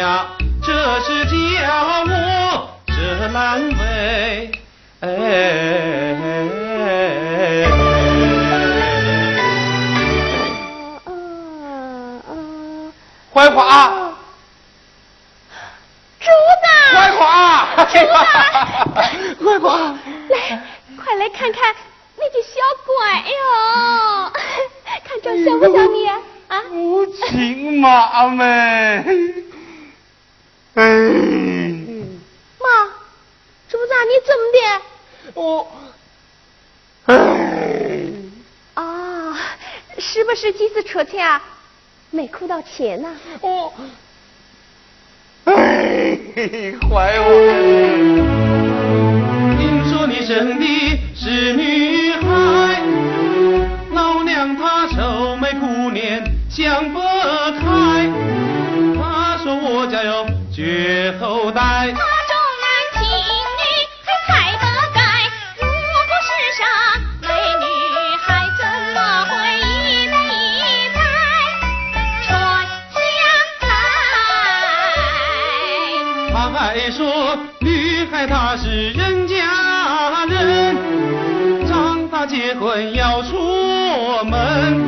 这是叫我这难为。槐花，竹子，槐花，竹子，槐花，来，快来看看那只小怪哟，看着像不像你啊？无情妈妈，哎，妈，竹子，你怎么的？我，哎，啊，是不是几次出去啊？没哭到钱呢？我，哎，坏我！听说你生的是女女孩她是人家人，长大结婚要出门，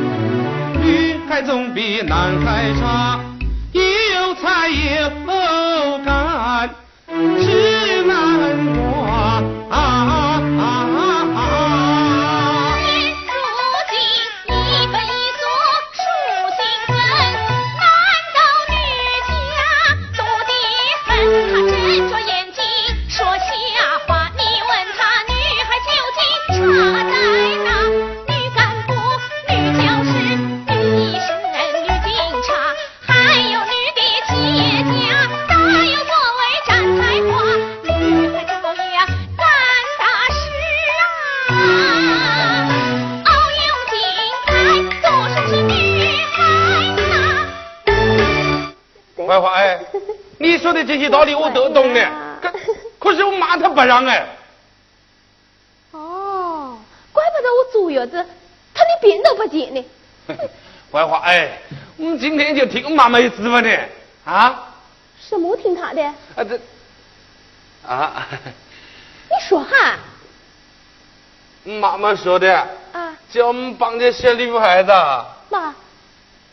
女孩总比男孩差，道理我都懂的，可可是我妈她不让哎。哦，怪不得我坐月子，她连病都不见呢。槐花哎，我们今天就听妈妈一次吧呢啊。什么听她的？啊这啊。你说哈。妈妈说的。啊。叫我们帮这小女孩子。妈。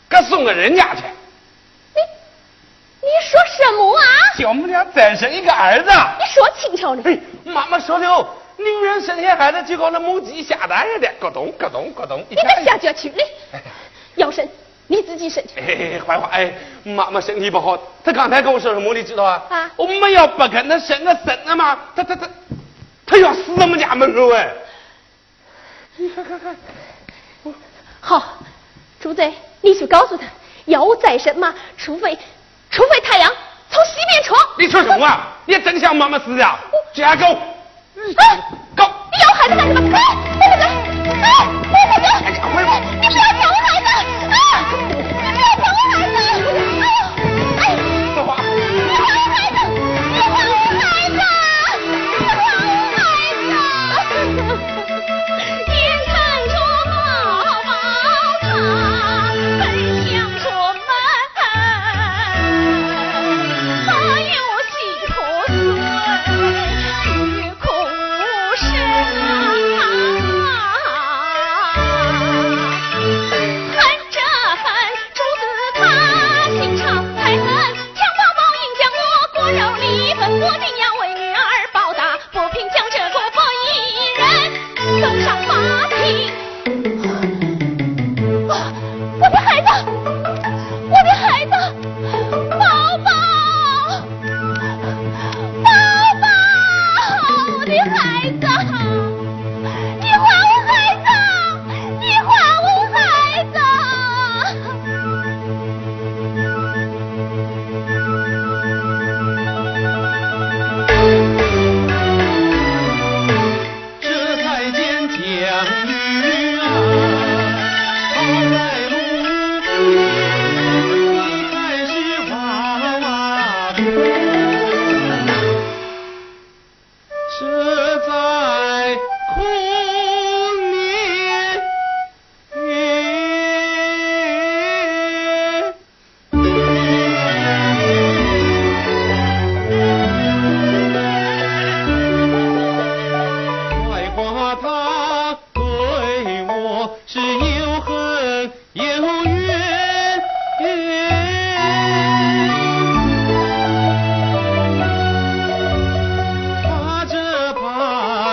给送给人家去。你说什么啊？叫我们俩再生一个儿子。你说清楚了。哎，妈妈说的哦，女人生下孩子就搞那母鸡下蛋似的，咯咚咯咚咯咚。你再下就去嘞！要生你自己生去。哎，坏话哎，妈妈身体不好，她刚才跟我说什么，你知道啊？啊。我们要不跟她生个孙子嘛，她她她，她要死我们家门口哎。你看看看。好，朱贼，你去告诉他，要我再生嘛，除非。除非太阳从西边出。你说什么啊？你真想妈妈死呀？这样狗。啊，狗！你要孩子干什么？哎，不不走，哎，我不不，你不要抢我你的孩子，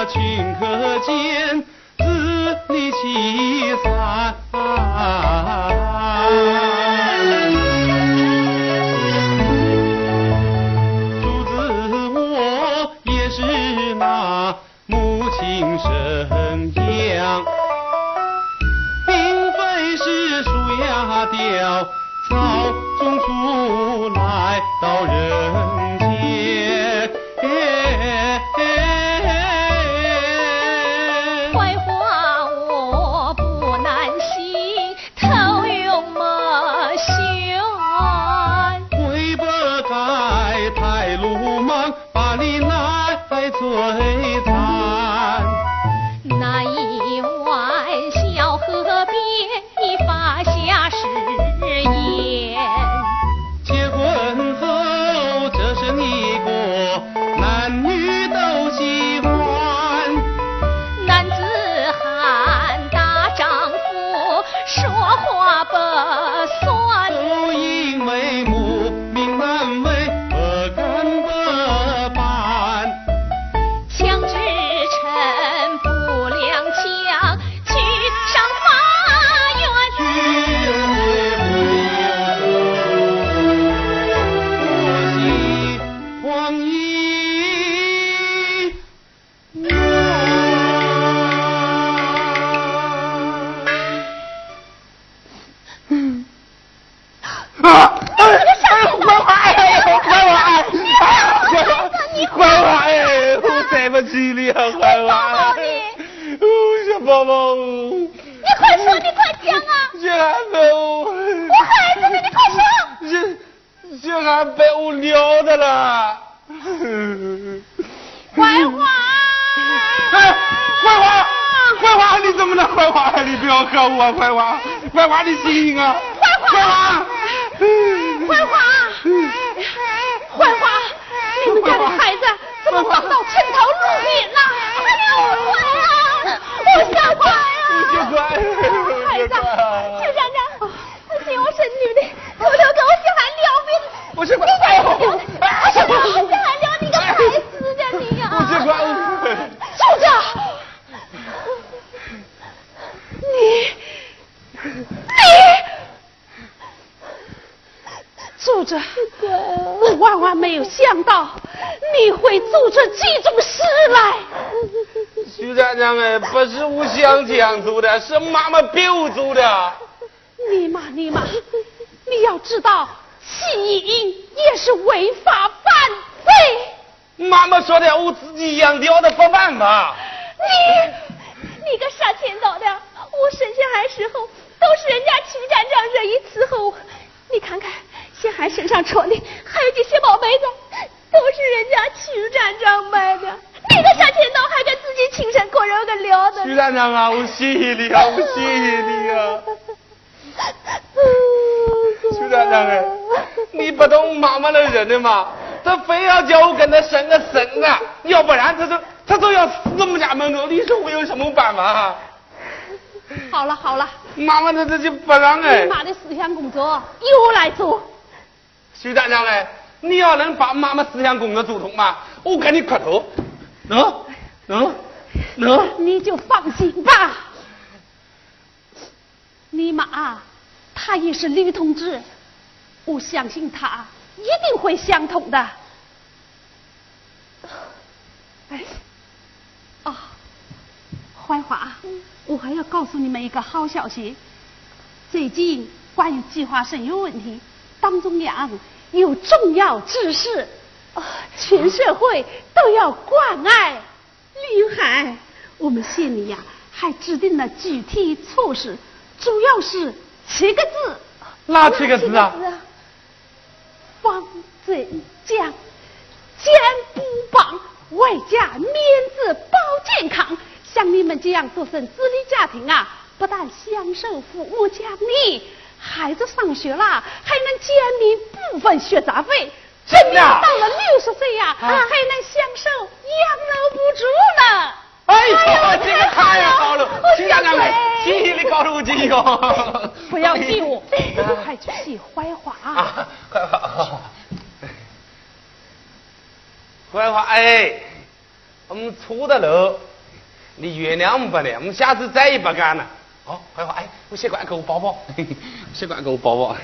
顷刻间自离弃散。主子我也是那母亲生养，并非是树芽掉草中出来到人小小孩被我撩的了。怀华！哎，坏话，坏话，你怎么了？坏话，你不要吓我啊！坏话，坏话，你醒醒啊！坏话，坏话！坏话！你们家的孩子怎么撞到城头路边了？哎呦，坏啊！我小乖啊！小乖，孩子，小乖就让让，是我生女的，偷偷给我小孩撩别的。我小乖，你哎呦，我小孩，小孩撩你个该死的你啊！我小乖，住着！你，你。住着，我万万没有想到你会做出这种事来。徐站长哎，不是我想这样做的，是妈妈逼我做的。你妈你妈，你要知道，弃婴也是违法犯罪。妈妈说的，我自己养掉的，不办法。你，你个杀千刀的！我生下来时候都是人家徐站长任意伺候。你看看小孩身上穿的，还有这些宝贝子，都是人家曲站长买的。你个杀千刀还敢自己亲生骨肉个聊的。徐站长啊，我谢谢你啊，我谢谢你啊。徐站长哎，你不懂妈妈的人的嘛，他非要叫我跟他生个孙子，要不然他就他就要死我们家门口，你说我有什么办法？好了好了，妈妈他这就不让哎你。妈的思想工作由我来做。徐站长嘞，你要能把妈妈思想工作做通嘛，我给你磕头，能能能。你就放心吧。你妈，她也是女同志，我相信她一定会相通的。哎，啊，槐花，我还要告诉你们一个好消息。最近关于计划生育问题，党中央有重要指示，啊，全社会都要关爱。厉害！我们县里呀、还制定了具体措施，主要是七个字。哪七个字啊？方正江，肩不棒，外加面子保健康。像你们这样独生子女家庭啊，不但享受父母奖励，孩子上学啦，还能减免部分学杂费。真的啊到了六十岁呀、还能享受养老补助呢。哎呦，这个太好了！新家长们，谢谢你告诉我这个。不要气我，快去洗槐花。啊，槐花，槐花，哎，我们错的了，你原谅我们吧呢，我们下次再也不干了。好，快快，哎，我先过来给我抱抱，先过来给我抱抱，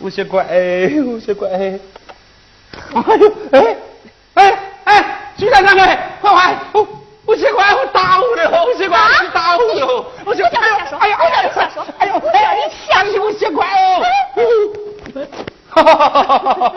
我先过来，哎，我先过来，哎呦，哎，哎哎，徐大长哎，快快，我我先过来，我打我了，我先过来，你打我了，我先，不要你瞎说，哎呀，不要你瞎说，哎呦，不要你瞎相信我先过来哦。哈哈哈哈哈哈！